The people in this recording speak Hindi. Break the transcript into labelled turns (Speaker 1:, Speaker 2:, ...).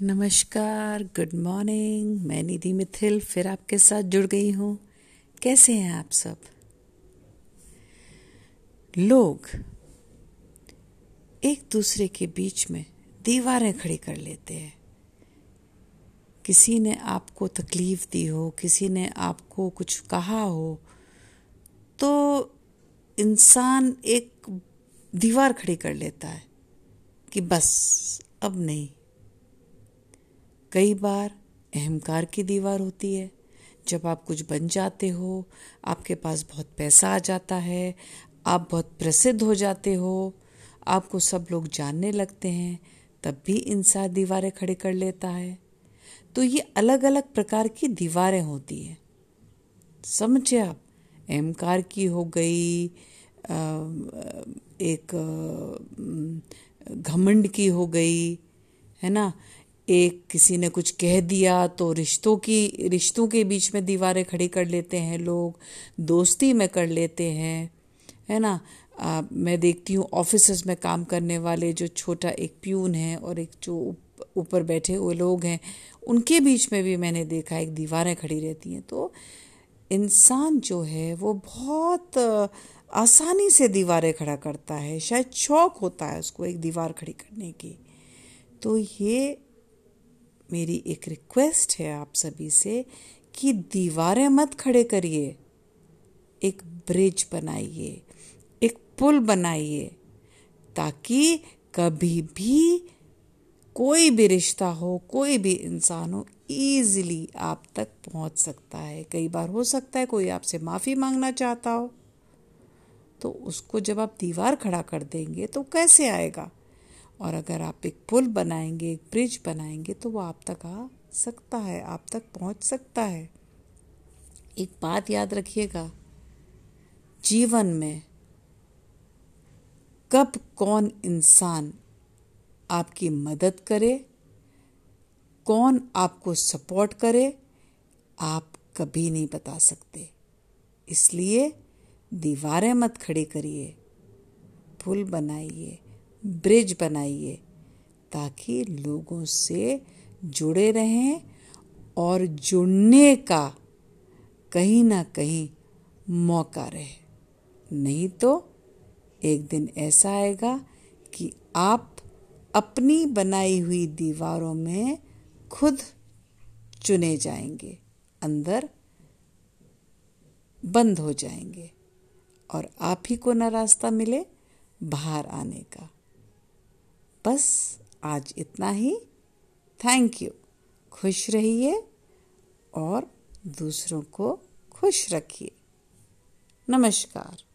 Speaker 1: नमस्कार गुड मॉर्निंग मैं निधि मिथिल, फिर आपके साथ जुड़ गई हूँ। कैसे हैं आप सब? लोग एक दूसरे के बीच में दीवारें खड़ी कर लेते हैं। किसी ने आपको तकलीफ़ दी हो, किसी ने आपको कुछ कहा हो तो इंसान एक दीवार खड़ी कर लेता है कि बस, अब नहीं। कई बार अहंकार की दीवार होती है। जब आप कुछ बन जाते हो, आपके पास बहुत पैसा आ जाता है, आप बहुत प्रसिद्ध हो जाते हो, आपको सब लोग जानने लगते हैं, तब भी इंसान दीवारें खड़े कर लेता है। तो ये अलग अलग प्रकार की दीवारें होती हैं। समझे आप? अहंकार की हो गई एक घमंड की हो गई, है ना? एक किसी ने कुछ कह दिया तो रिश्तों की रिश्तों के बीच में दीवारें खड़ी कर लेते हैं लोग दोस्ती में कर लेते हैं है ना? आ, मैं देखती हूँ ऑफ़िस में काम करने वाले जो छोटा एक प्यून है और एक जो ऊपर बैठे हुए लोग हैं उनके बीच में भी मैंने देखा एक दीवारें खड़ी रहती हैं। तो इंसान जो है वो बहुत आसानी से दीवारें खड़ा करता है शायद शौक होता है उसको एक दीवार खड़ी करने की। तो ये मेरी एक रिक्वेस्ट है आप सभी से कि दीवारें मत खड़े करिए। एक ब्रिज बनाइए, एक पुल बनाइए, ताकि कभी भी कोई भी रिश्ता हो, कोई भी इंसान हो ईजिली आप तक पहुँच सकता है। कई बार हो सकता है कोई आपसे माफ़ी मांगना चाहता हो तो उसको जब आप दीवार खड़ा कर देंगे तो कैसे आएगा? और अगर आप एक पुल बनाएँगे, एक ब्रिज बनाएँगे तो वो आप तक आ सकता है, आप तक पहुँच सकता है। एक बात याद रखिएगा, जीवन में कब कौन इंसान आपकी मदद करे, कौन आपको सपोर्ट करे, आप कभी नहीं बता सकते। इसलिए दीवारें मत खड़ी करिए, पुल बनाइए। ब्रिज बनाइए ताकि लोगों से जुड़े रहें और जुड़ने का कहीं ना कहीं मौका रहे। नहीं तो एक दिन ऐसा आएगा कि आप अपनी बनाई हुई दीवारों में खुद चुने जाएँगे, अंदर बंद हो जाएँगे और आप ही को न रास्ता मिले बाहर आने का। बस आज इतना ही। थैंक यू खुश रहिए और दूसरों को खुश रखिए। नमस्कार।